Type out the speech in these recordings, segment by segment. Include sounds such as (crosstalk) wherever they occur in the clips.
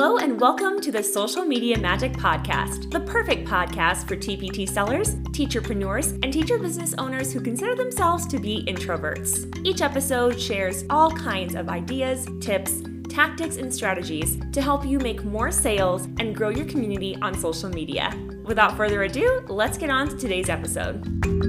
Hello, and welcome to the Social Media Magic Podcast, the perfect podcast for TPT sellers, teacherpreneurs, and teacher business owners who consider themselves to be introverts. Each episode shares all kinds of ideas, tips, tactics, and strategies to help you make more sales and grow your community on social media. Without further ado, let's get on to today's episode.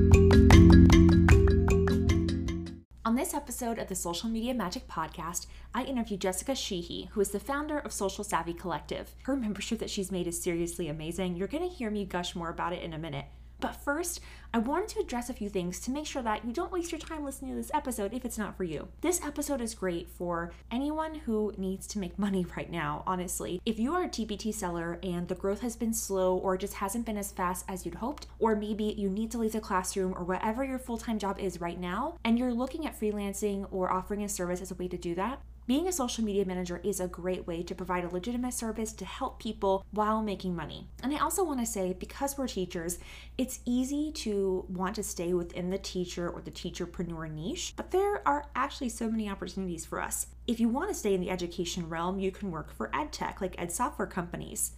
This episode of the Social Media Magic Podcast, I interview Jessica Sheehy, who is the founder of Social Savvy Collective. Her membership that she's made is seriously amazing. You're going to hear me gush more about it in a minute. But first, I wanted to address a few things to make sure that you don't waste your time listening to this episode if it's not for you. This episode is great for anyone who needs to make money (laughs) right now, honestly. If you are a TPT seller and the growth has been slow or just hasn't been as fast as you'd hoped, or maybe you need to leave the classroom or whatever your full time job is right now, and you're looking at freelancing or offering a service as a way to do that, being a social media manager is a great way to provide a legitimate service to help people while making money. And I also want to say, because we're teachers, it's easy to want to stay within the teacher or the teacherpreneur niche, but there are actually so many opportunities for us. If you want to stay in the education realm, you can work for ed tech, like ed software companies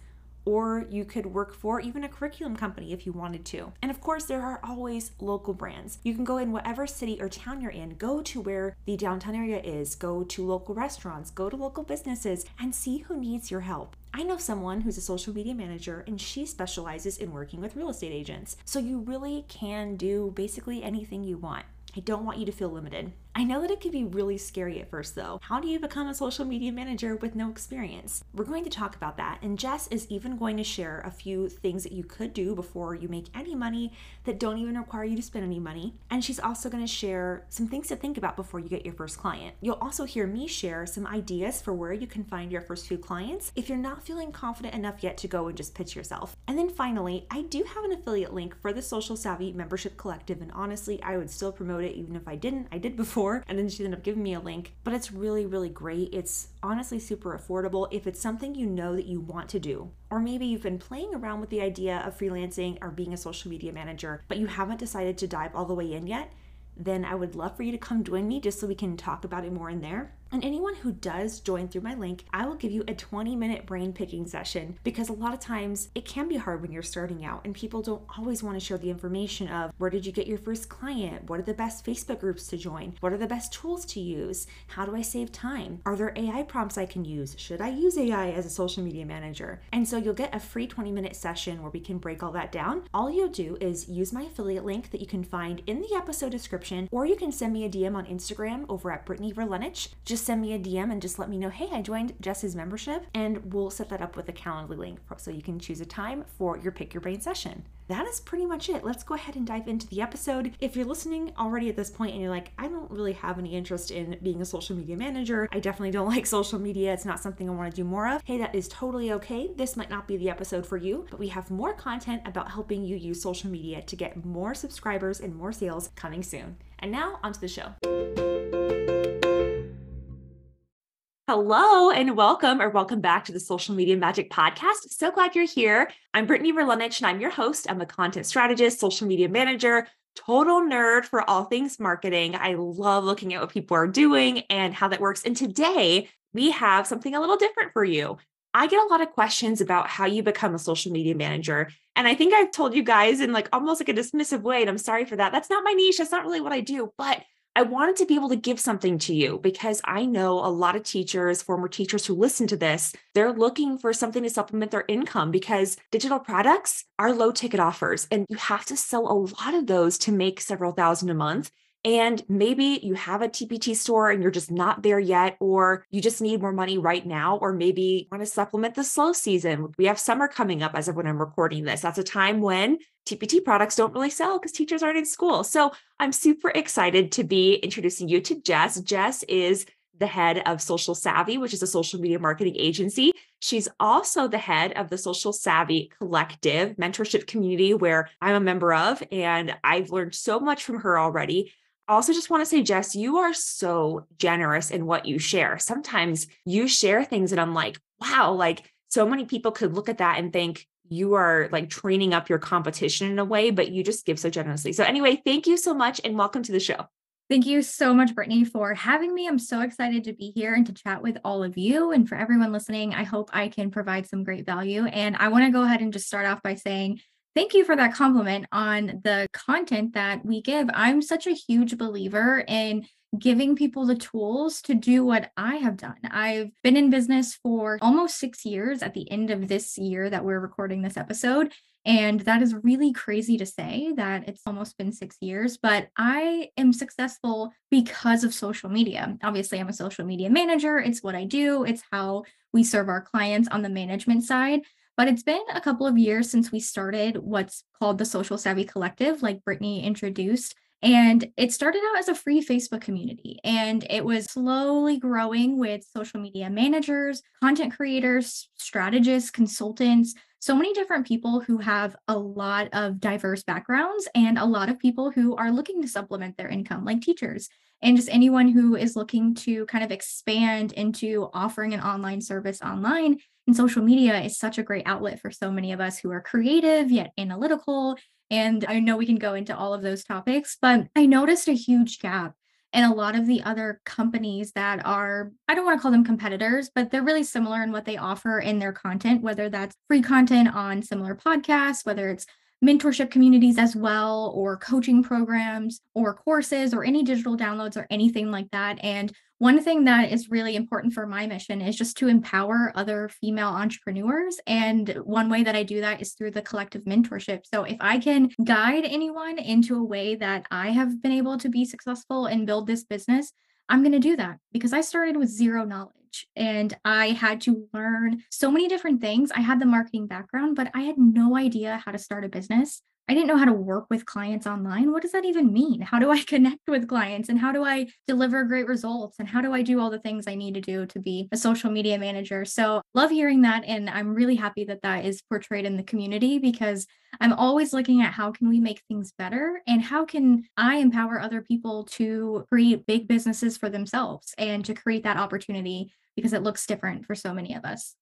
or you could work for even a curriculum company if you wanted to. And of course, there are always local brands. You can go in whatever city or town you're in, go to where the downtown area is, go to local restaurants, go to local businesses, and see who needs your help. I know someone who's a social media manager and she specializes in working with real estate agents. So you really can do basically anything you want. I don't want you to feel limited. I know that it can be really scary at first, though. How do you become a social media manager with no experience? We're going to talk about that, and Jess is even going to share a few things that you could do before you make any money that don't even require you to spend any money. And she's also going to share some things to think about before you get your first client. You'll also hear me share some ideas for where you can find your first few clients if you're not feeling confident enough yet to go and just pitch yourself. And then finally, I do have an affiliate link for the Social Savvy Membership Collective, and honestly, I would still promote it even if I didn't. I did before and then she ended up giving me a link. But it's really, really great. It's honestly super affordable if it's something you know that you want to do. Or maybe you've been playing around with the idea of freelancing or being a social media manager, but you haven't decided to dive all the way in yet then I would love for you to come join me just so we can talk about it more in there. And anyone who does join through my link, I will give you a 20 minute brain picking session because a lot of times it can be hard when you're starting out and people don't always want to share the information of where did you get your first client? What are the best Facebook groups to join? What are the best tools to use? How do I save time? Are there AI prompts I can use? Should I use AI as a social media manager? And so you'll get a free 20 minute session where we can break all that down. All you'll do is use my affiliate link that you can find in the episode description, or you can send me a DM on Instagram over at Brittany Verlenich. Just just send me a DM and just let me know, hey, I joined Jess's membership, and we'll set that up with a Calendly link so you can choose a time for your Pick Your Brain session. That is pretty much it. Let's go ahead and dive into the episode. If you're listening already at this point and you're like, I don't really have any interest in being a social media manager, I definitely don't (laughs) like social media, it's not something I want to do more of, hey, that is totally okay. This might not be the episode for you, but we have more content about helping you use social media to get more subscribers and more sales coming soon. And now, onto the show. Hello and welcome or welcome back to the Social Media Magic Podcast. So glad you're here. I'm Brittany Verlenich and I'm your host. I'm a content strategist, social media manager, total nerd for all things marketing. I love looking at what people are doing and how that works. And today we have something a little different for you. I get a lot of questions about how you become a social media manager. And I think I've told you guys in like almost like a dismissive way, and I'm sorry for that. That's not my niche. That's not really what I do. But I wanted to be able to give something to you because I know a lot of teachers, former teachers who listen to this, they're looking for something to supplement their income because digital products are low ticket offers and you have to sell a lot of those to make several thousand a month. And maybe you have a TPT store and you're just not there yet, or you just need more money right now, or maybe you want to supplement the slow season. We have summer coming up as of when I'm recording this. That's a time when TPT products don't really sell because teachers aren't in school. So I'm super excited to be introducing you to Jess. Jess is the head of Social Savvy, which is a social media marketing agency. She's also the head of the Social Savvy Collective mentorship community, where I'm a member of, and I've learned so much from her already. Also just want to say, Jess, you are so generous in what you share. Sometimes you share things, and I'm like, wow, like so many people could look at that and think, you are like training up your competition in a way, but you just give so generously. So, anyway, thank you so much and welcome to the show. Thank you so much, Brittany, for having me. I'm so excited to be here and to chat with all of you. And for everyone listening, I hope I can provide some great value. And I want to go ahead and just start off by saying, Thank you for that compliment on the content that we give. I'm such a huge believer in giving people the tools to do what I have done. I've been in business for almost six years at the end of this year that we're recording this episode. And that is really crazy to say that it's almost been six years, but I am successful because of social media. Obviously, I'm a social media manager. It's what I do, it's how we serve our clients on the management side. But it's been a couple of years since we started what's called the Social Savvy Collective, like Brittany introduced. And it started out as a free Facebook community and it was slowly growing with social media managers, content creators, strategists, consultants, so many different people who have a lot of diverse backgrounds and a lot of people who are looking to supplement their income, like teachers and just anyone who is looking to kind of expand into offering an online service online. And social media is such a great outlet for so many of us who are creative yet analytical. And I know we can go into all of those topics, but I noticed a huge gap and a lot of the other companies that are i don't want to call them competitors but they're really similar in what they offer in their content whether that's free content on similar podcasts whether it's mentorship communities as well or coaching programs or courses or any digital downloads or anything like that. And one thing that is really important for my mission is just to empower other female entrepreneurs. And one way that I do that is through the collective mentorship. So if I can guide anyone into a way that I have been able to be successful and build this business, I'm going to do that because I started with zero knowledge and I had to learn so many different things. I had the marketing background, but I had no idea how to start a business. I didn't know how to work with clients online. What does that even mean? How do I (laughs) connect with clients and how do I deliver great results and how do I do all the things I need to do to be a social media manager? So, love hearing that and I'm really happy that that is portrayed in the community because I'm always looking at how can we make things better and how can I empower other people to create big businesses for themselves and to create that opportunity because it looks different for so many of us.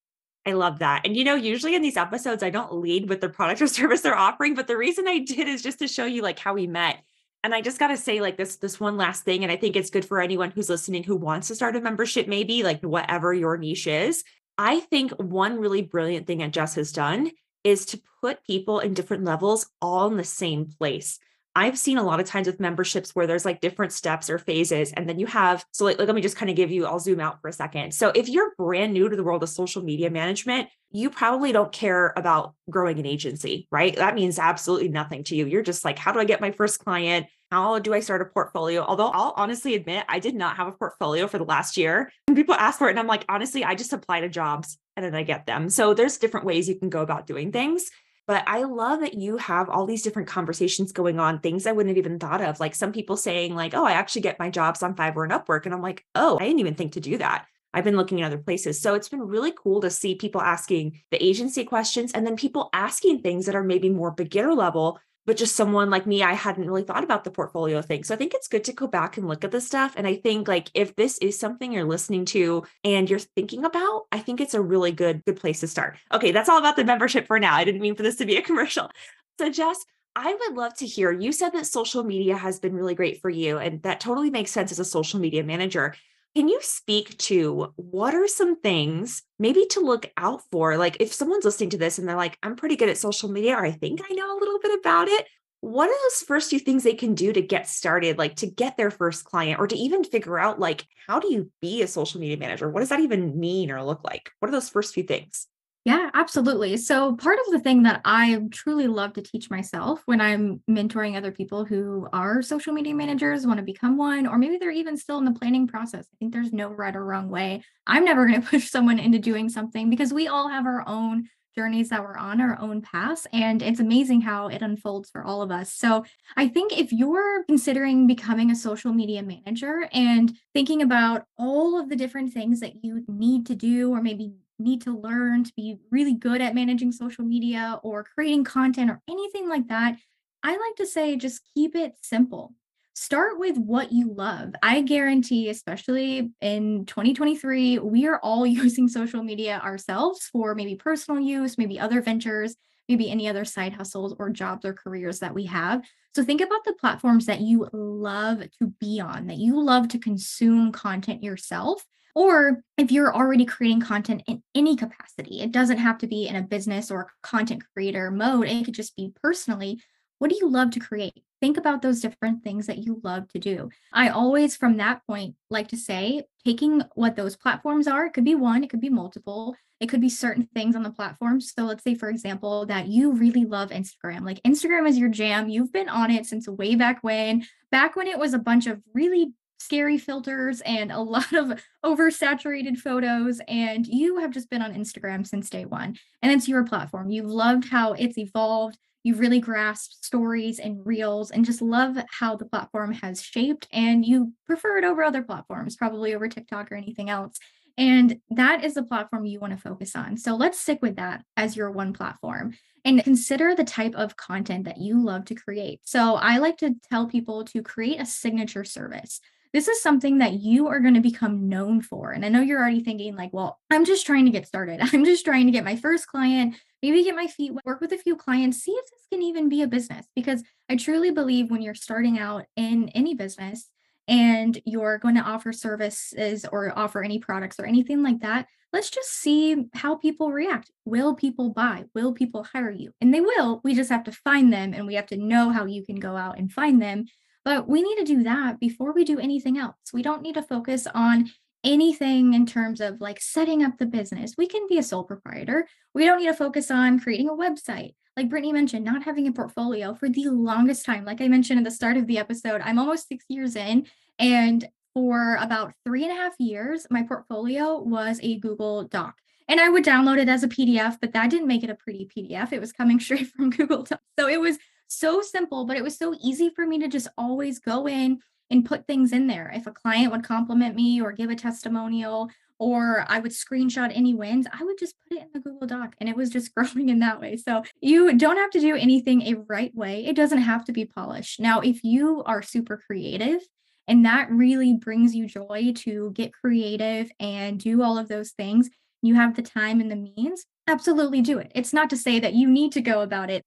I love that. And you know, usually in these episodes, I don't lead with the product or (laughs) service they're offering, but the reason I did is just to show you like how we met. And I just got to say like this this one last thing and I think it's good for anyone who's listening who wants to start a membership maybe like whatever your niche is. I think one really brilliant thing that Jess has done is to put people in different levels all in the same place. I've seen a lot of times with memberships where there's like different steps or phases. And then you have, so like, let me just kind of give you, I'll zoom out for a second. So if you're brand new to the world of social media management, you probably don't care about growing an agency, right? That means absolutely nothing to you. You're just like, how do I get my first client? How do I start a portfolio? Although I'll honestly admit, I did not have a portfolio for the last year. And people ask for it. And I'm like, honestly, I just apply to jobs and then I get them. So there's different ways you can go about doing things. But I love that you have all these different conversations going on, things I wouldn't have even thought of. Like some people saying, like, oh, I actually get my jobs on Fiverr and Upwork. And I'm like, oh, I didn't even think to do that. I've been looking at other places. So it's been really cool to see people asking the agency questions and then people asking things that are maybe more beginner level but just someone like me, I hadn't really thought about the portfolio thing. So I think it's good to go back and look at the stuff. And I think like if this is something you're listening to and you're thinking about, I think it's a really good, good place to start. Okay, that's all about the membership for now. I didn't mean for this to be a (laughs) commercial. So Jess, I would love to hear. You said that social media has been really great for you, and that totally makes sense as a social media manager. Can you speak to what are some things maybe to look out for? Like if someone's listening to this and they're like, I'm pretty good at social media, or I think I know a little bit about it. What are those first few things they can do to get started, like to get their first client, or to even figure out, like, how do you be a social media manager? What does that even mean or look like? What are those first few things? Yeah, absolutely. So, part of the thing that I truly love to teach myself when I'm mentoring other people who are social media managers, want to become one, or maybe they're even still in the planning process. I think there's no right or wrong way. I'm never going (laughs) to push someone into doing something because we all have our own journeys that we're on, our own paths. And it's amazing how it unfolds for all of us. So, I think if you're considering becoming a social media manager and thinking about all of the different things that you need to do, or maybe need to learn to be really good at managing social media or creating content or anything like that, I like to say just keep it simple. Start with what you love. I guarantee, especially in 2023, we are all (laughs) using social media ourselves for maybe personal use, maybe other ventures. maybe any other side hustles or jobs or careers that we have. So think about the platforms that you love to be on, that you love to consume content yourself. Or if you're already creating content in any capacity, it doesn't have to be in a business or content creator mode. It could just be personally. What do you love to create? Think about those different things that you love to do. I always, from that point, like to say, taking what those platforms are, it could be one, it could be multiple, it could be certain things on the platform. So let's say, for example, that you really love Instagram. Like Instagram is your jam. You've been on it since way back when, back when it was a bunch of really scary filters and a (laughs) lot of oversaturated photos. And you have just been on Instagram since day one. And it's your platform. You've loved how it's evolved You've really grasp stories and reels and just love how the platform has shaped and you prefer it over other platforms, probably over TikTok or anything else. And that is the platform you want to focus on. So let's stick with that as your one platform and consider the type of content that you love to create. So I like to tell people to create a signature service this is something that you are going to become known for. And I know you're already thinking, like, well, I'm just trying to get started. (laughs) I'm just trying to get my first client, maybe get my feet, work with a few clients, see if this can even be a business. Because I truly believe when you're starting out in any business and you're going to offer services or offer any products or anything like that, let's just see how people react. Will people buy? Will people hire you? And they will. We just have to find them and we have to know how you can go out and find them but we need to do that before we do anything else. We don't need to focus on anything in terms of like setting up the business. We can be a sole proprietor. We don't need to focus on creating a website. Like Brittany mentioned, not having a portfolio for the longest time. Like I mentioned at the start of the episode, I'm almost six years in. And for about three and a half years, my portfolio was a Google Doc. And I would download it as a PDF, but that didn't make it a pretty PDF. It was coming (laughs) straight from Google Docs. So it was so simple, but it was so easy for me to just always go in and put things in there. If a client would compliment me or give a testimonial, or I would screenshot any wins, I would just put it in the Google Doc and it was just (laughs) growing in that way. So you don't have to do anything a right way. It doesn't have to be polished. Now, if you are super creative and that really brings you joy to get creative and do all of those things, you have the time and the means, absolutely do it. It's not to say that you need to go about it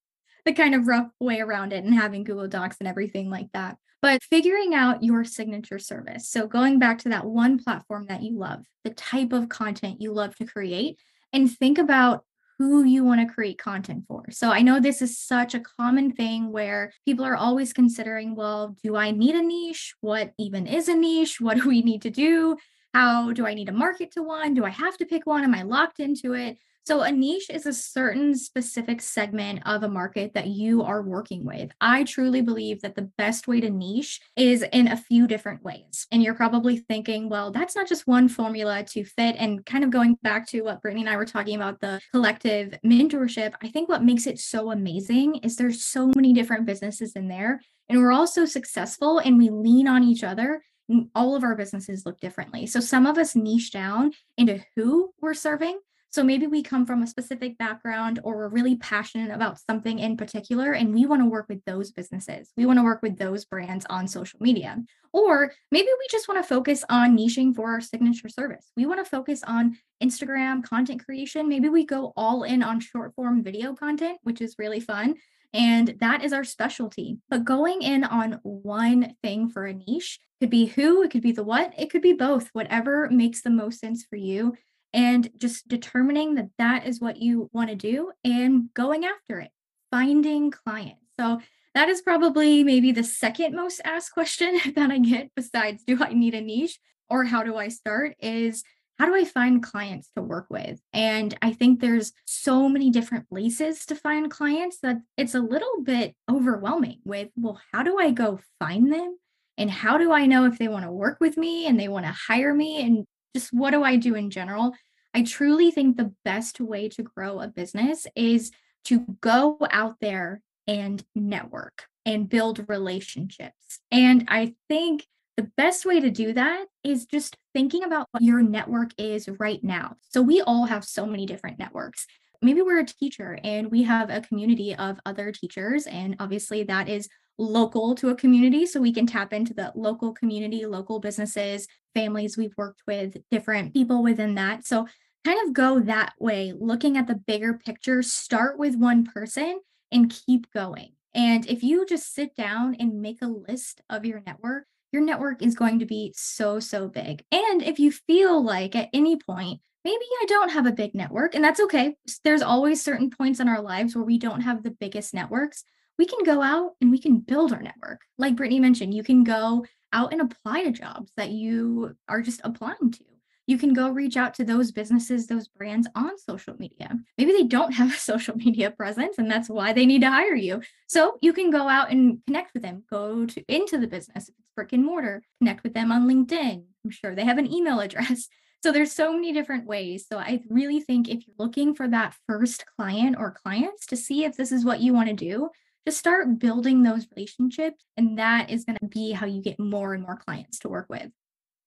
the kind of rough way around it and having Google Docs and everything like that. But figuring out your signature service. So going back to that one platform that you love, the type of content you love to create, and think about who you want to create content for. So I know this is such a common thing where people are always considering, well, do I need a niche? What even is a niche? What (laughs) do we need to do? How do I need to market to one? Do I have to pick one? Am I locked into it? So, a niche is a certain specific segment of a market that you are working with. I truly believe that the best way to niche is in a few different ways. And you're probably thinking, well, that's not just one formula to fit. And kind of going back to what Brittany and I were talking about the collective mentorship, I think what makes it so amazing is there's so many different businesses in there. And we're all so successful and we lean on each other all of our businesses look differently. So some of us niche down into who we're serving. So maybe we come from a specific background or we're really passionate about something in particular and we want to work with those businesses. We want to work with those brands on social media. Or maybe we just want to focus on niching for our signature service. We want to focus on Instagram content creation. Maybe we go all in on short form video content, which is really fun. And that is our specialty. But going in on one thing for a niche could be who, it could be the what, it could be both, whatever makes the most sense for you and just determining that that is what you want to do and going after it, finding clients. So that is probably maybe the second most asked question (laughs) that I get besides do I need a niche or how do I start is how do I find clients to work with? And I think there's so many different places to find clients that it's a little bit overwhelming with, well, how do I go find them? And how do I know if they want to work with me and they want to hire me? And just what do I do in general? I truly think the best way to grow a business is to go out there and network and build relationships. And I think the best way to do that is just thinking about what your network is right now. So we all have so many different networks. Maybe we're a teacher and we have a community of other teachers, and obviously that is local to a community so we can tap into the local community, local businesses, families we've worked with, different people within that. So kind of go that way, looking at the bigger picture, start with one person and keep going. And if you just sit down and make a list of your network, your network is going to be so, so big. And if you feel like at any point, maybe I don't have a big network, and that's okay. There's always certain points in our lives where we don't have the biggest networks. We can go out and we can build our network. Like Brittany mentioned, you can go out and apply to jobs that you are just applying to you can go reach out to those businesses, those brands on social media. Maybe they don't have a (laughs) social media presence and that's why they need to hire you. So you can go out and connect with them, go to into the business if it's brick and mortar, connect with them on LinkedIn. I'm sure they have an email (laughs) address. So there's so many different ways. So I really think if you're looking for that first client or clients to see if this is what you want to do, just start building those relationships and that is going to be how you get more and more clients to work with.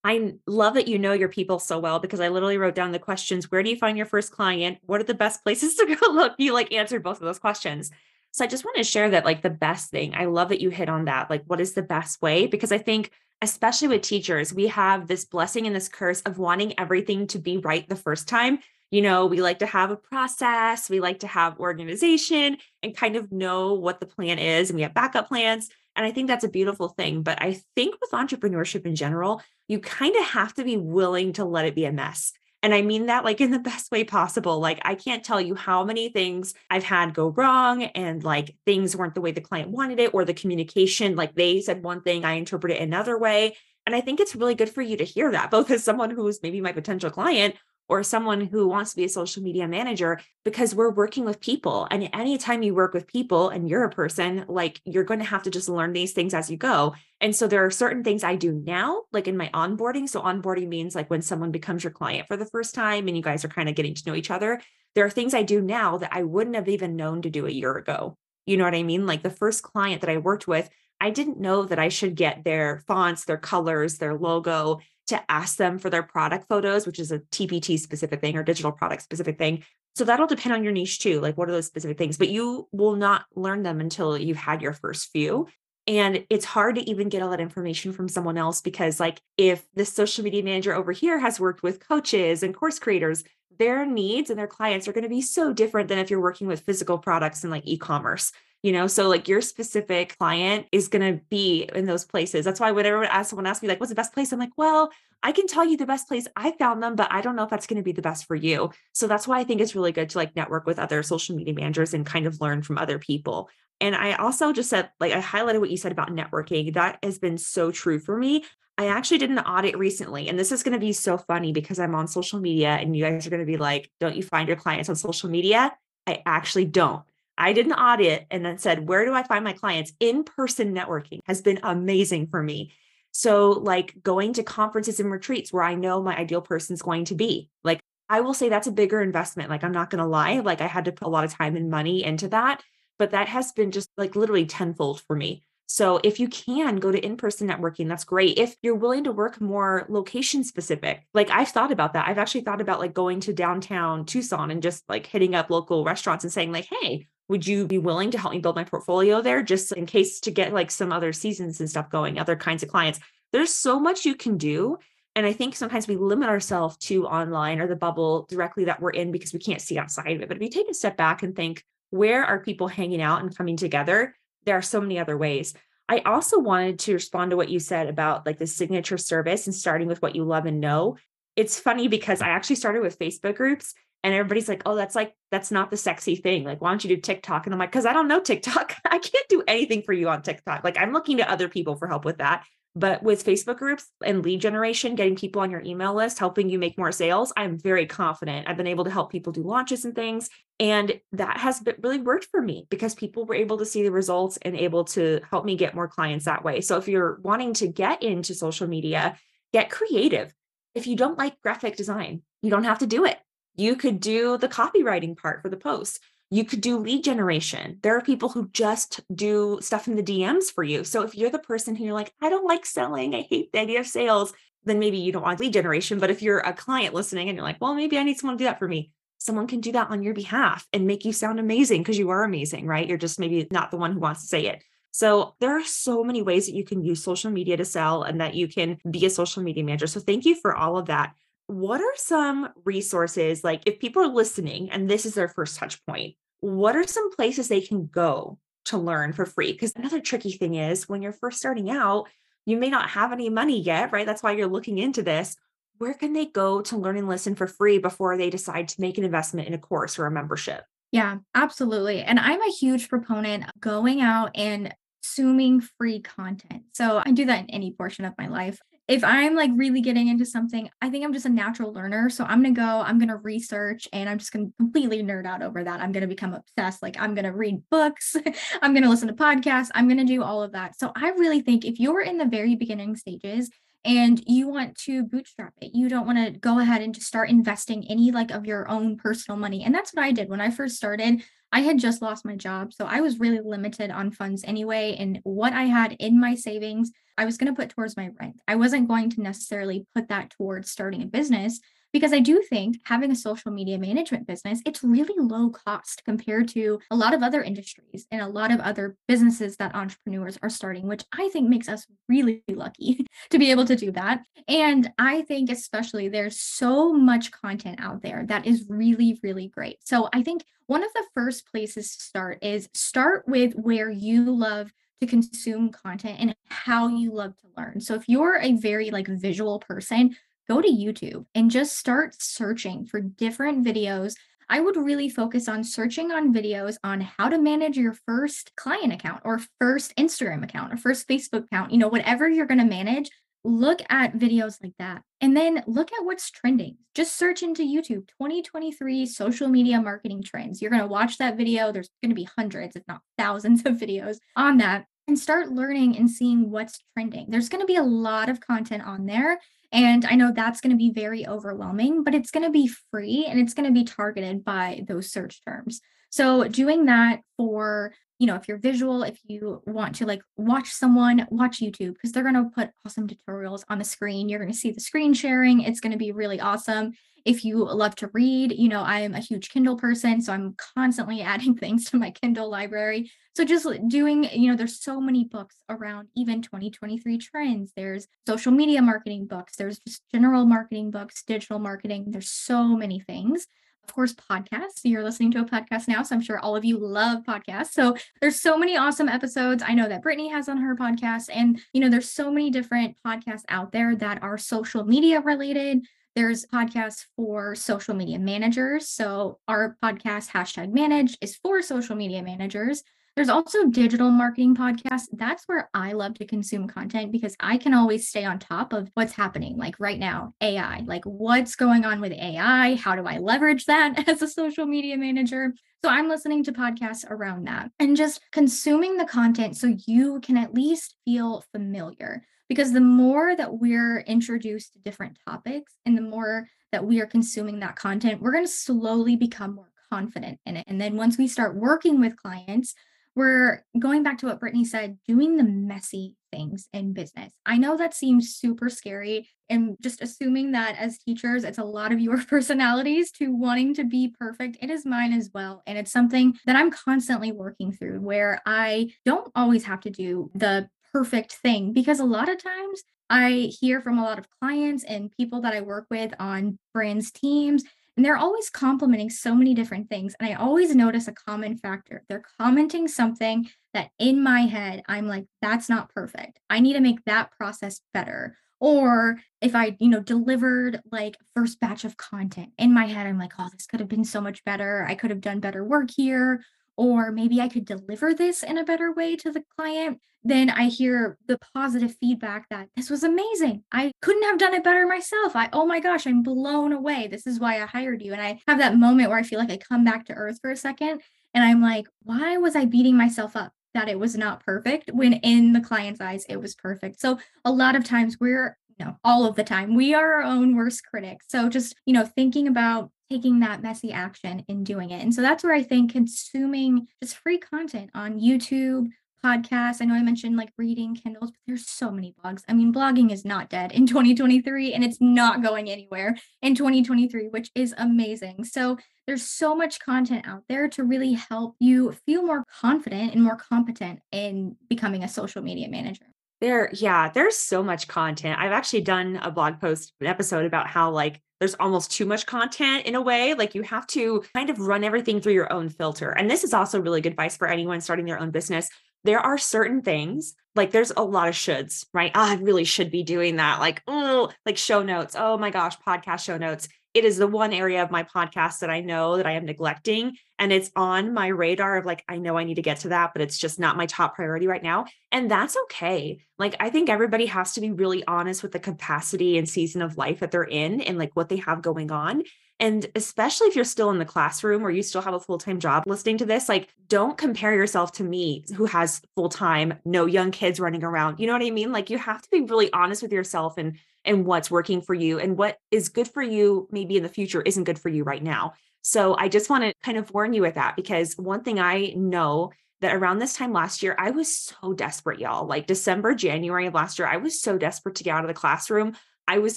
I love that you know your people so well because I literally wrote down the questions. Where do you find your first client? What are the best places to go look? You like answered both of those questions. So I just want to share that like the best thing. I love that you hit on that. Like what is the best way? Because I think especially with teachers, we have this blessing and this curse of wanting everything to be right the first time. You know, we like to have a process, we like to have organization and kind of know what the plan is and we have backup plans. And I think that's a beautiful thing. But I think with entrepreneurship in general, you kind of have to be willing to let it be a mess. And I mean that like in the (laughs) best way possible. Like, I can't tell you how many things I've had go wrong and like things weren't the way the client wanted it or the communication, like they said one thing, I interpret it another way. And I think it's really good for you to hear that, (laughs) both as someone who's maybe my potential client or someone who wants to be a social media manager because we're working with people. And anytime you work with people and you're a person, like you're going to have to just learn these things as you go. And so there are certain things I do now, like in my onboarding. So onboarding means like when someone becomes your client for the first time and you guys are kind of getting to know each other. There are things I do now that I wouldn't have even known to do a year ago. You know what I mean? Like the first client that I worked with, I didn't know that I should get their fonts, their colors, their logo, to ask them for their product photos, which is a TPT specific thing or digital product specific thing. So that'll depend on your niche too. Like, what are those specific things? But you will not learn them until you've had your first few. And it's hard to even get all that information from someone else because, like, if the social media manager over here has worked with coaches and course creators, their needs and their clients are going to be so different than if you're working with physical products and like e commerce you know so like your specific client is going to be in those places. That's why whenever someone asks me like what's the best place? I'm like well i can tell you the best place i found them but i don't know if that's going to be the best for you. So that's why i think it's really good to like network with other social media managers and kind of learn from other people. And i also just said like i highlighted what you said about networking. That has been so true for me. I actually did an audit recently, and this is going to be so funny because I'm on social media, and you guys are going to be like, Don't you find your clients on social media? I actually don't. I did an audit and then said, where do I find my clients? In person networking has been amazing for me. So, like going to conferences and retreats where I know my ideal person is going to be. Like, I will say that's a bigger investment. Like, I'm not going to lie. Like, I had to put a lot of time and money into that, but that has been just like literally tenfold for me. So, if you can go to in person networking, that's great. If you're willing to work more location specific, like I've thought about that. I've actually thought about like going to downtown Tucson and just like hitting up local restaurants and saying, like, hey, would you be willing to help me build my portfolio there just in case to get like some other seasons and stuff going, other kinds of clients? There's so much you can do. And I think sometimes we limit ourselves to online or the bubble directly that we're in because we can't see outside of it. But if you take a step back and think, where are people hanging out and coming together? There are so many other ways. I also wanted to respond to what you said about like the signature service and starting with what you love and know. It's funny because I actually started with Facebook groups and everybody's like, oh, that's like, that's not the sexy thing. Like, why don't you do TikTok? And I'm like, because I don't know TikTok. (laughs) I can't do anything for you on TikTok. Like, I'm looking to other people for help with that. But with Facebook groups and lead generation, getting people on your email list, helping you make more sales, I'm very confident. I've been able to help people do launches and things. And that has really worked for me because people were able to see the results and able to help me get more clients that way. So if you're wanting to get into social media, get creative. If you don't like graphic design, you don't have to do it. You could do the copywriting part for the post. You could do lead generation. There are people who just do stuff in the DMs for you. So if you're the person who you're like, I don't like selling, I hate the idea of sales, then maybe you don't want lead generation. But if you're a client listening and you're like, well, maybe I need someone to do that for me, someone can do that on your behalf and make you sound amazing because you are amazing, right? You're just maybe not the one who wants to say it. So there are so many ways that you can use social media to sell and that you can be a social media manager. So thank you for all of that. What are some resources like if people are listening and this is their first touch point, what are some places they can go to learn for free? Because another tricky thing is when you're first starting out, you may not have any money yet, right? That's why you're looking into this. Where can they go to learn and listen for free before they decide to make an investment in a course or a membership? Yeah, absolutely. And I'm a huge proponent of going out and consuming free content. So I do that in any portion of my life. If I'm like really getting into something, I think I'm just a natural learner. So I'm going to go, I'm going to research and I'm just going to completely nerd out over that. I'm going to become obsessed. Like I'm going to read books, (laughs) I'm going to listen to podcasts, I'm going to do all of that. So I really think if you're in the very beginning stages and you want to bootstrap it, you don't want to go ahead and just start investing any like of your own personal money. And that's what I did when I first started. I had just lost my job. So I was really limited on funds anyway. And what I had in my savings, I was going to put towards my rent. I wasn't going to necessarily put that towards starting a business because I do think having a social media management business, it's really low cost compared to a lot of other industries and a lot of other businesses that entrepreneurs are starting, which I think makes us really lucky (laughs) to be able to do that. And I think especially there's so much content out there that is really, really great. So I think one of the first places to start is start with where you love to consume content and how you love to learn. So if you're a very like visual person, go to YouTube and just start searching for different videos. I would really focus on searching on videos on how to manage your first client account or first Instagram account or first Facebook account, you know, whatever you're going to manage. Look at videos like that and then look at what's trending. Just search into YouTube 2023 social media marketing trends. You're going to watch that video. There's going to be hundreds, if not thousands, (laughs) of videos on that and start learning and seeing what's trending. There's going to be a lot of content on there. And I know that's going to be very overwhelming, but it's going to be free and it's going to be targeted by those search terms. So doing that for, you know, if you're visual, if you want to like watch someone, watch YouTube because they're going to put awesome tutorials on the screen. You're going to see the screen sharing. It's going to be really awesome. If you love to read, you know, I am a huge Kindle person, so I'm constantly (laughs) adding things to my Kindle library. So just doing, you know, there's so many books around even 2023 trends. There's social media marketing books, there's just general marketing books, digital marketing. There's so many things course, podcasts. You're listening to a podcast now, so I'm sure all of you love podcasts. So there's so many awesome episodes. I know that Brittany has on her podcast, and you know, there's so many different podcasts out there that are social media related. There's podcasts for social media managers. So our podcast, hashtag manage, is for social media managers. There's also digital marketing podcasts. That's where I love to consume content because I can always stay on top of what's happening. Like right now, AI, like what's going on with AI? How do I leverage that (laughs) as a social media manager? So I'm listening to podcasts around that and just consuming the content so you can at least feel familiar. Because the more that we're introduced to different topics and the more that we are consuming that content, we're going to slowly become more confident in it. And then once we start working with clients, we're going back to what Brittany said, doing the messy things in business. I know that seems super scary and just assuming that as teachers, it's a lot of your (laughs) personalities to wanting to be perfect. It is mine as well. And it's something that I'm constantly working through where I don't always have to do the perfect thing because a lot of times I hear from a lot of clients and people that I work with on brands teams and they're always complimenting so many different things. And I always notice a common factor. They're commenting something that in my head, I'm like, that's not perfect. I need to make that process better. Or if I, you know, delivered like first batch of content in my head, I'm like, oh, this could have been so much better. I could have done better work here or maybe I could deliver this in a better way to the client, then I hear the positive feedback that this was amazing. I couldn't have done it better myself. I, oh my gosh, I'm blown away. This is why I hired you. And I have that moment where I feel like I come back to earth for a second and I'm like, why was I beating myself up? That it was not perfect when in the client's eyes it was perfect. So a lot of times we're you know, all of the time. We are our own worst critics. So just, you know, thinking about taking that messy action in doing it. And so that's where I think consuming just free content on YouTube, podcasts. I know I mentioned like reading Kindles, but there's so many blogs. I mean, blogging is not dead in (laughs) 2023 and it's not going anywhere in 2023, which is amazing. So there's so much content out there to really help you feel more confident and more competent in becoming a social media manager. There, yeah, there's so much content. I've actually done a blog post, an episode about how like there's almost too much content in a way. Like you have to kind of run everything through your own filter. And this is also really good advice for anyone starting their own business. There are certain things, like there's a lot of shoulds, right? Oh, I really should be doing that. Like, oh, like show notes. Oh my gosh, podcast show notes it is the one area of my podcast that I know that I am neglecting. And it's on my radar of like, I know I need to get to that, but it's just not my top priority right now. And that's okay. Like, I think everybody has to be really honest with the capacity and season of life that they're in and like what they have going on. And especially if you're still in the classroom or you still have a full time job listening to this, like don't compare yourself to me who has full time, no young kids running around. You know what I mean? Like you have to be really honest with yourself and and what's working for you and what is good for you maybe in the future isn't good for you right now. So I just want to kind of warn you with that because one thing I know that around this time last year, I was so desperate, y'all. Like December, January of last year, I was so desperate to get out of the classroom. I was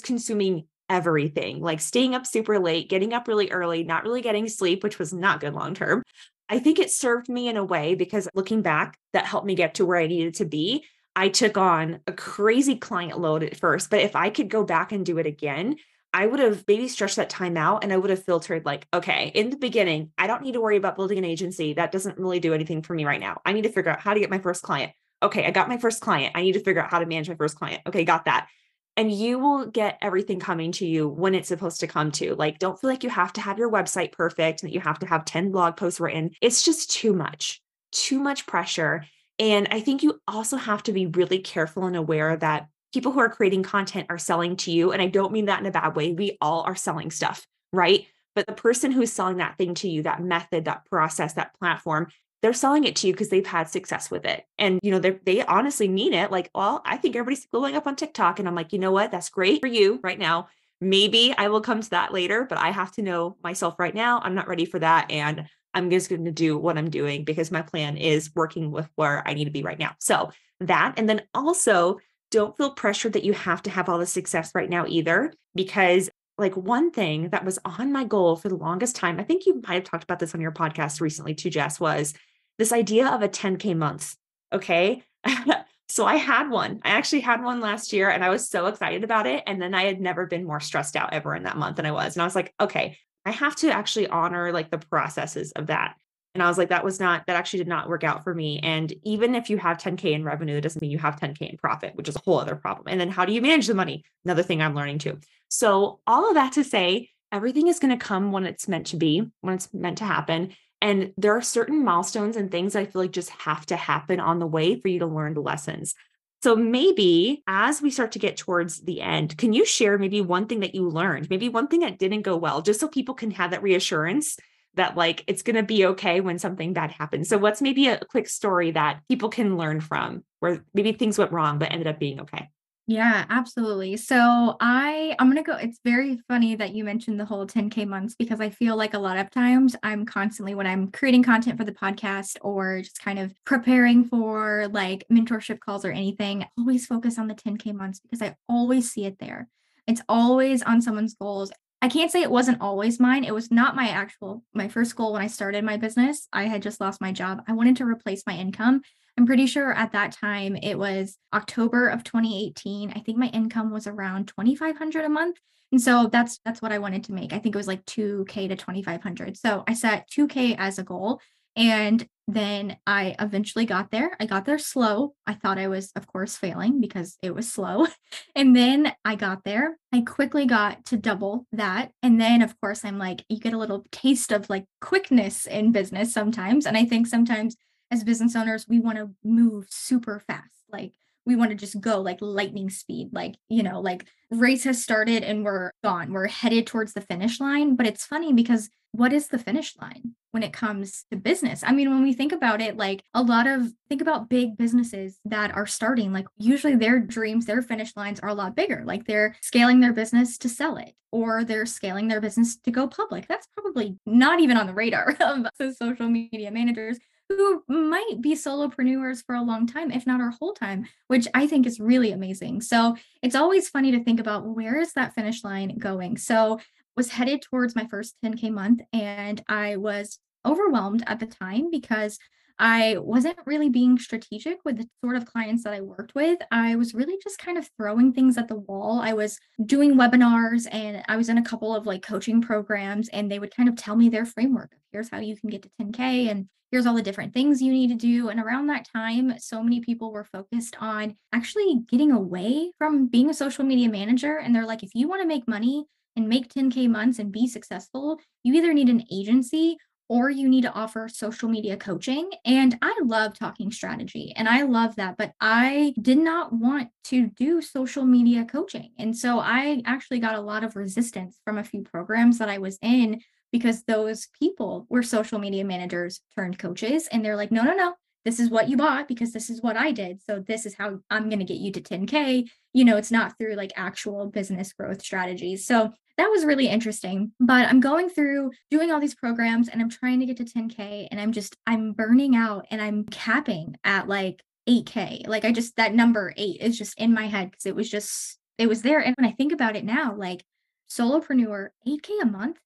consuming everything, like staying up super late, getting up really early, not really getting sleep, which was not good long term. I think it served me in a way because looking back, that helped me get to where I needed to be. I took on a crazy client load at first, but if I could go back and do it again, I would have maybe stretched that time out and I would have filtered like, okay, in the beginning, I don't need to worry about building an agency. That doesn't really do anything for me right now. I need to figure out how to get my first client. Okay, I got my first client. I need to figure out how to manage my first client. Okay, got that. And you will get everything coming to you when it's supposed to come to. Like, don't feel like you have to have your website perfect and that you have to have 10 blog posts written. It's just too much, too much pressure. And I think you also have to be really careful and aware that people who are creating content are selling to you. And I don't mean that in a bad way. We all are selling stuff, right? But the person who's selling that thing to you, that method, that process, that platform, they're selling it to you because they've had success with it. And, you know, they honestly mean it. Like, well, I think everybody's blowing up on TikTok. And I'm like, you know what? That's great for you right now. Maybe I will come to that later, but I have to know myself right now. I'm not ready for that. And I'm just going to do what I'm doing because my plan is working with where I need to be right now. So that, and then also don't feel pressured that you have to have all the success right now either, because like one thing that was on my goal for the longest time, I think you might have talked about this on your podcast recently too, Jess, was this idea of a 10K month. Okay. (laughs) so I had one. I actually had one last year and I was so excited about it. And then I had never been more stressed out ever in that month than I was. And I was like, okay, I have to actually honor like the processes of that. And I was like, that was not, that actually did not work out for me. And even if you have 10K in revenue, it doesn't mean you have 10K in profit, which is a whole other problem. And then how do you manage the money? Another thing I'm learning too. So, all of that to say, everything is going to come when it's meant to be, when it's meant to happen. And there are certain milestones and things I feel like just have to happen on the way for you to learn the lessons. So maybe as we start to get towards the end, can you share maybe one thing that you learned, maybe one thing that didn't go well, just so people can have that reassurance that like it's going to be okay when something bad happens. So what's maybe a quick story that people can learn from where maybe things went wrong but ended up being okay? Yeah, absolutely. So I I'm gonna go. It's very funny that you mentioned the whole 10K months because I feel like a lot of times I'm constantly when I'm creating content for the podcast or just kind of preparing for like mentorship calls or anything, always focus on the 10K months because I always see it there. It's always on someone's goals. I can't say it wasn't always mine. It was not my actual my first goal when I started my business. I had just lost my job. I wanted to replace my income I'm pretty sure at that time it was October of 2018. I think my income was around 2500 a month. And so that's that's what I wanted to make. I think it was like 2k to 2500. So I set 2k as a goal and then I eventually got there. I got there slow. I thought I was of course failing because it was slow. (laughs) And then I got there. I quickly got to double that. And then of course I'm like you get a little taste of like quickness in business sometimes and I think sometimes as business owners, we want to move super fast. Like we want to just go like lightning speed. Like, you know, like race has started and we're gone. We're headed towards the finish line. But it's funny because what is the finish line when it comes to business? I mean, when we think about it, like a lot of think about big businesses that are starting, like usually their dreams, their finish lines are a lot bigger. Like they're scaling their business to sell it or they're scaling their business to go public. That's probably not even on the radar (laughs) of the social media managers who might be solopreneurs for a long time, if not our whole time, which I think is really amazing. So it's always funny to think about where is that finish line going? So was headed towards my first 10K month and I was overwhelmed at the time because I wasn't really being strategic with the sort of clients that I worked with. I was really just kind of throwing things at the wall. I was doing webinars and I was in a couple of like coaching programs, and they would kind of tell me their framework. Here's how you can get to 10K, and here's all the different things you need to do. And around that time, so many people were focused on actually getting away from being a social media manager. And they're like, if you want to make money, and make 10K months and be successful, you either need an agency or you need to offer social media coaching. And I love talking strategy and I love that, but I did not want to do social media coaching. And so I actually got a lot of resistance from a few programs that I was in because those people were social media managers turned coaches. And they're like, no, no, no, this is what you bought because this is what I did. So this is how I'm going to get you to 10K. You know, it's not through like actual business growth strategies. So that was really interesting. But I'm going through doing all these programs and I'm trying to get to 10K and I'm just, I'm burning out and I'm capping at like 8K. Like I just, that number eight is just in my head because it was just, it was there. And when I think about it now, like solopreneur, 8K a month,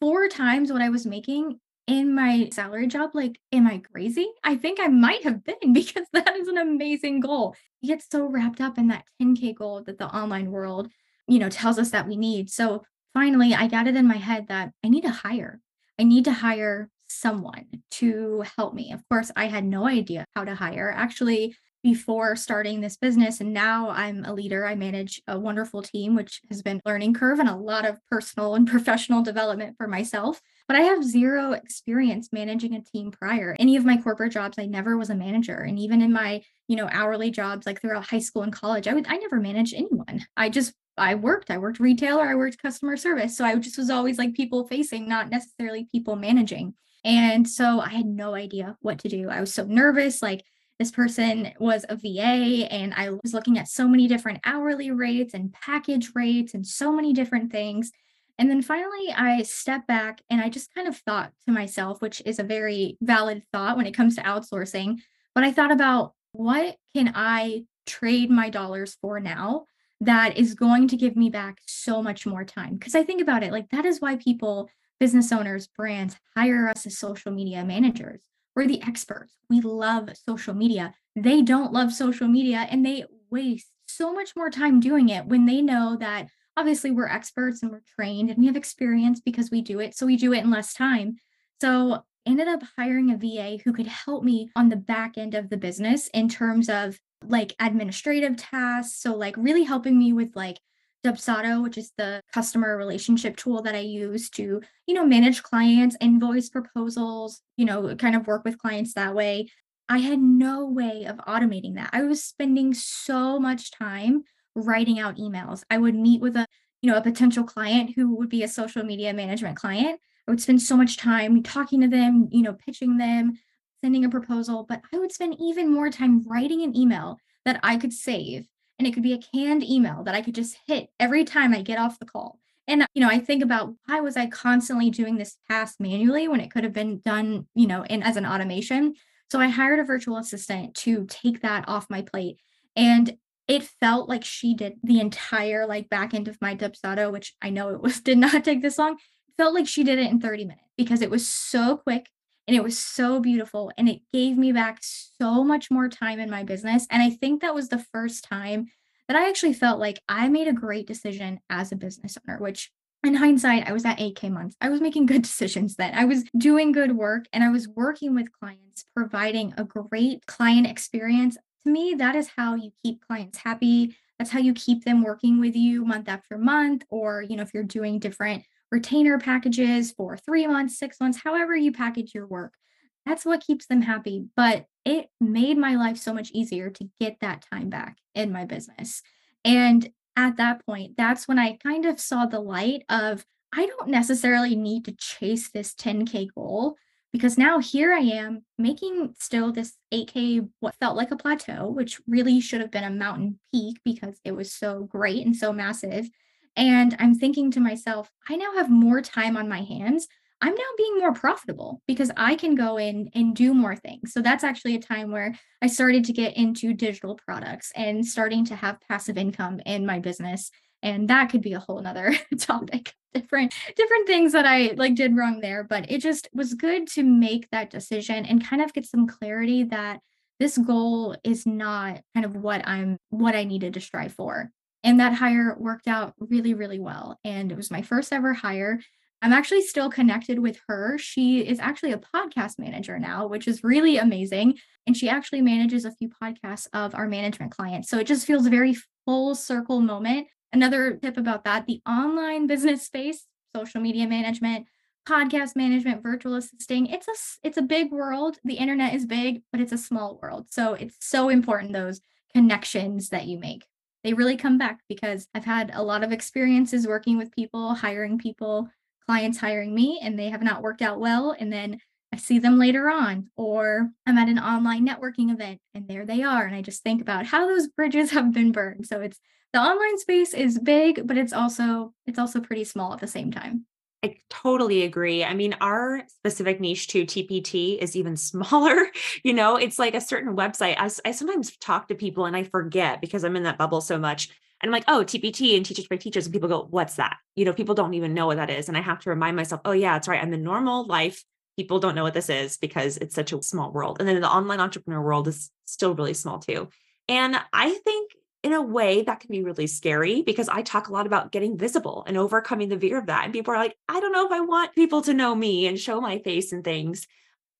four times what I was making in my salary job like am i crazy i think i might have been (laughs) because that is an amazing goal you get so wrapped up in that 10k goal that the online world you know tells us that we need so finally, I got it in my head that I need to hire. I need to hire someone to help me. Of course, I had no idea how to hire. Actually, before starting this business and now I'm a leader. I manage a wonderful team which has been learning curve and a lot of personal and (laughs) professional development for myself. But I have zero experience managing a team prior. Any of my corporate jobs I never was a manager and even in my, you know, hourly jobs like throughout high school and college, I would I never managed anyone. I just I worked. I worked retailer, I worked customer service. So I just was always like people facing, not necessarily people managing. And so I had no idea what to do. I was so nervous. Like this person was a VA, and I was looking at so many different hourly rates and package rates and so many different things. And then finally, I stepped back and I just kind of thought to myself, which is a very valid thought when it comes to outsourcing. But I thought about what can I trade my dollars for now that is going to give me back so much more time. Because I think about it, like that is why people, business owners, brands hire us as social media managers. We're the experts. We love social media. They don't love social media and they waste so much more time doing it when they know that obviously we're experts and we're trained and we have experience because we do it. So we do it in less time. So ended up hiring a VA who could help me on the back end of the business in terms of like administrative tasks. So, like, really helping me with like Dubsado, which is the customer relationship tool that I use to, you know, manage clients, invoice proposals, you know, kind of work with clients that way. I had no way of automating that. I was spending so much time writing out emails. I would meet with a, you know, a potential client who would be a social media management client. I would spend so much time talking to them, you know, pitching them, sending a proposal, but I would spend even more time writing an email that I could save. And it could be a canned email that I could just hit every time I get off the call. And, you know, I think about why was I constantly doing this task manually when it could have been done, you know, in as an automation. So I hired a virtual assistant to take that off my plate. And it felt like she did the entire like back end of my Dubsado, which I know it was (laughs) did not take this long. It felt like she did it in 30 minutes because it was so quick and it was so beautiful and it gave me back so much more time in my business and i think that was the first time that i actually felt like i made a great decision as a business owner which in hindsight i was at 8k months i was making (laughs) good decisions then. I was doing good work and i was working with clients providing a great client experience. To me that is how you keep clients happy. That's how you keep them working with you month after month or you know if you're doing different retainer packages for three months, six months, however you package your work. That's what keeps them happy. But it made my life so much easier to get that time back in my business. And at that point, that's when I kind of saw the light of I don't necessarily need to chase this 10K goal because now here I am making still this 8K, what felt like a plateau, which really should have been a mountain peak because it was so great and so massive. And I'm thinking to myself, I now have more time on my hands. I'm now being more profitable because I can go in and do more things. So that's actually a time where I started to get into digital products and starting to have passive income in my business. And that could be a whole nother (laughs) topic. different different things that I like did wrong there, but it just was good to make that decision and kind of get some clarity that this goal is not kind of what I'm what I needed to strive for. And that hire worked out really, really well. And it was my first ever hire. I'm actually still connected with her. She is actually a podcast manager now, which is really amazing. And she actually manages a few podcasts of our management clients. So it just feels a very full circle moment. Another tip about that the online business space, social media management, podcast management, virtual assisting, it's a it's a big world. The internet is big, but it's a small world. So it's so important those connections that you make they really come back because I've had a lot of experiences working with people, hiring people, clients hiring me, and they have not worked out well. And then I see them later on, or I'm at an online networking event and there they are. And I just think about how those bridges (laughs) have been burned. So it's the online space is big, but it's also it's also pretty small at the same time. I totally agree. I mean, our specific niche to TPT is even (laughs) smaller. You know, it's like a certain website. I, I sometimes talk to people and I forget because I'm in that bubble so much. And I'm like, oh, TPT and Teachers Pay Teachers. And people go, what's that? You know, people don't even know what that is. And I have to remind myself, oh, yeah, it's right. I'm in normal life. People don't know what this is because it's such a small world. And then the online entrepreneur world is still really small too. And I think in a way that can be really scary because I talk a lot about getting visible and overcoming the fear of that. And people are like, I don't know if I want people to know me and show my face and things.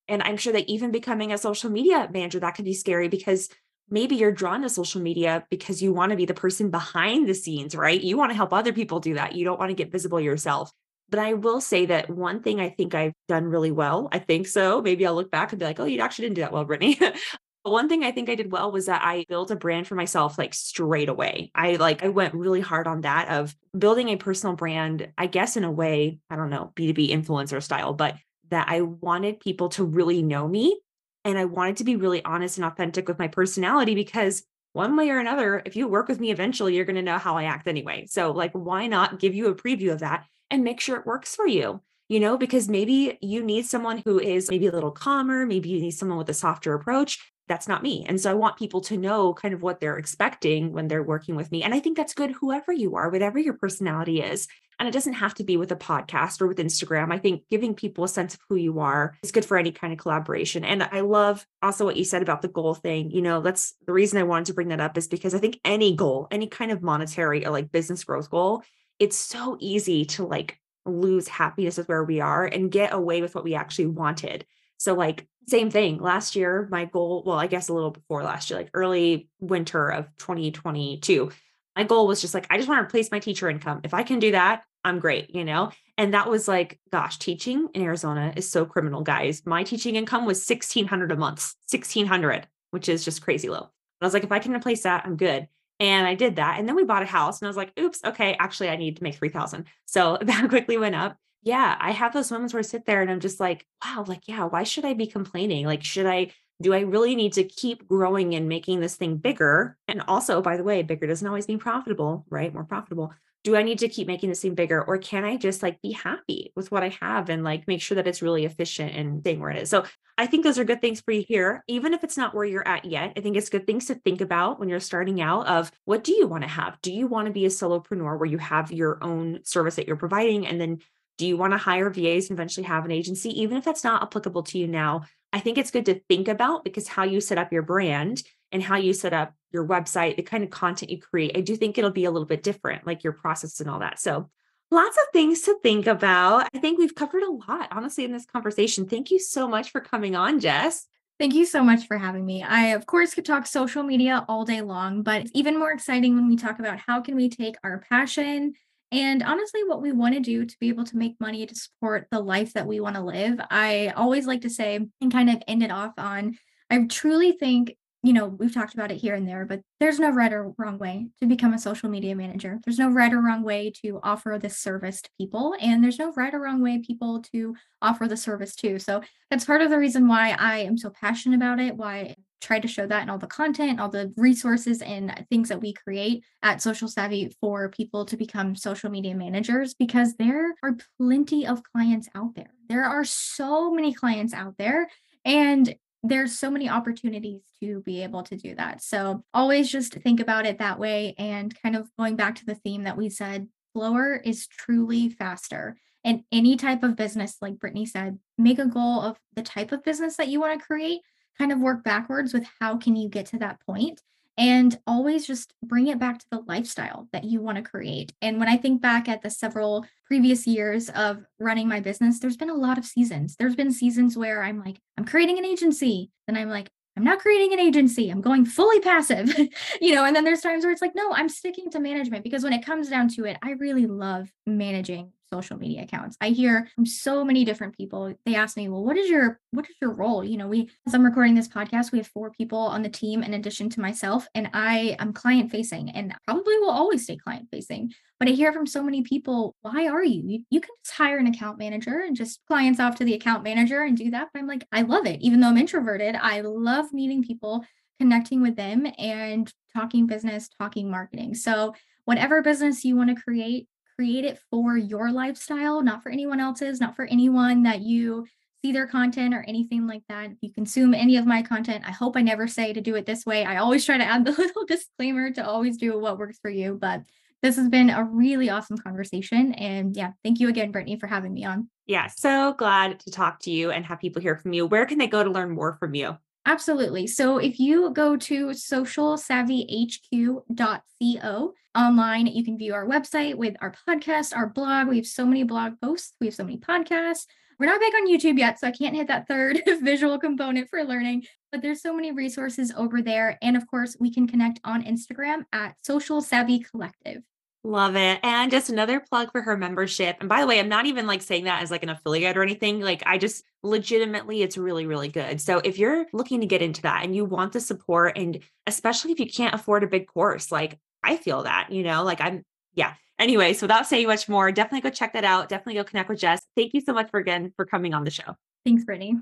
And I'm sure that even becoming a social media manager, that can be scary because maybe you're drawn to social media because you want to be the person behind the scenes, right? You want to help other people do that. You don't want to get visible yourself. But I will say that one thing I think I've done really well, I think so. Maybe I'll look back and be like, oh, you actually didn't do that well, Brittany. (laughs) One thing I think I did well was that I built a brand for myself like straight away. I like I went really hard on that of building a personal brand, I guess in a way, I don't know, B2B influencer style, but that I wanted people to really know me and I wanted to be really honest and authentic with my personality because one way or another, if you work with me eventually, you're going to know how I act anyway. So like why not give you a preview of that and make sure it works for you? You know, because maybe you need someone who is maybe a little calmer, maybe you need someone with a softer approach that's not me. And so I want people to know kind of what they're expecting when they're working with me. And I think that's good, whoever you are, whatever your personality is. And it doesn't have to be with a podcast or with Instagram. I think giving people a sense of who you are is good for any kind of collaboration. And I love also what you said about the goal thing. You know, that's the reason I wanted to bring that up is because I think any goal, any kind of monetary or like business growth goal, it's so easy to like lose happiness with where we are and get away with what we actually wanted. So, like, same thing last year, my goal, well, I guess a little before last year, like early winter of 2022, my goal was just like, I just want to replace my teacher income. If I can do that, I'm great, you know? And that was like, gosh, teaching in Arizona is so criminal, guys. My teaching income was 1600 a month, 1600, which is just crazy low. But I was like, if I can replace that, I'm good. And I did that. And then we bought a house and I was like, oops, okay, actually, I need to make 3000. So (laughs) that quickly went up yeah, I have those moments where I sit there and I'm just like, wow, like, yeah, why should I be complaining? Like, should I, do I really need to keep growing and making this thing bigger? And also, by the way, bigger doesn't always mean profitable, right? More profitable. Do I need to keep making this thing bigger or can I just like be happy with what I have and like make sure that it's really efficient and staying where it is? So I think those are good things for you here, even if it's not where you're at yet. I think it's good things to think about when you're starting out of what do you want to have? Do you want to be a solopreneur where you have your own service that you're providing and then do you want to hire VAs and eventually have an agency? Even if that's not applicable to you now, I think it's good to think about because how you set up your brand and how you set up your website, the kind of content you create, I do think it'll be a little bit different, like your process and all that. So, lots of things to think about. I think we've covered a lot, honestly, in this conversation. Thank you so much for coming on, Jess. Thank you so much for having me. I, of course, could talk social media all day long, but it's even more exciting when we talk about how can we take our passion and honestly, what we want to do to be able to make money to support the life that we want to live, I always like to say and kind of end it off on I truly think you know, we've talked about it here and there, but there's no right or wrong way to become a social media manager. There's no right or wrong way to offer this service to people, and there's no right or wrong way people to offer the service to. So that's part of the reason why I am so passionate about it, why I try to show that in all the content, all the resources and things that we create at Social Savvy for people to become social media managers, because there are plenty of clients out there. There are so many clients out there. And there's so many opportunities to be able to do that. So always just think about it that way and kind of going back to the theme that we said slower is truly faster. And any type of business, like Brittany said, make a goal of the type of business that you want to create, kind of work backwards with how can you get to that point and always just bring it back to the lifestyle that you want to create. And when I think back at the several previous years of running my business, there's been a lot of seasons. There's been seasons where I'm like, I'm creating an agency. Then I'm like, I'm not creating an agency. I'm going fully passive, (laughs) you know, and then there's times where it's like, no, I'm sticking to management because when it comes down to it, I really love managing social media accounts. I hear from so many different people. They ask me, "Well, what is your what is your role?" You know, we as I'm recording this podcast, we have four people on the team in addition to myself, and I am client facing and probably will always stay client facing. But I hear from so many people, "Why are you? you? You can just hire an account manager and just clients off to the account manager and do that." But I'm like, I love it. Even though I'm introverted, I love meeting people, connecting with them and talking business, talking marketing. So, whatever business you want to create, create it for your lifestyle, not for anyone else's, not for anyone that you see their content or anything like that. If you consume any of my content, I hope I never say to do it this way. I always try to add (laughs) the little disclaimer to always do what works for you. But this has been a really awesome conversation. And yeah, thank you again, Brittany, for having me on. Yeah, so glad to talk to you and have people hear from you. Where can they go to learn more from you? Absolutely. So if you go to socialsavvyhq.co online, you can view our website with our podcast, our blog. We have so many blog posts, we have so many podcasts. We're not big on YouTube yet, so I can't hit that third (laughs) visual component for learning, but there's so many resources over there. And of course, we can connect on Instagram at Social Savvy Collective. Love it. And just another plug for her membership. And by the way, I'm not even like saying that as like an affiliate or anything. Like I just legitimately it's really really good. So if you're looking to get into that and you want the support and especially if you can't afford a big course, like I feel that, you know, like I'm yeah. Anyway, so without saying much more, definitely go check that out. Definitely go connect with Jess. Thank you so much for again for coming on the show. Thanks, Brittany.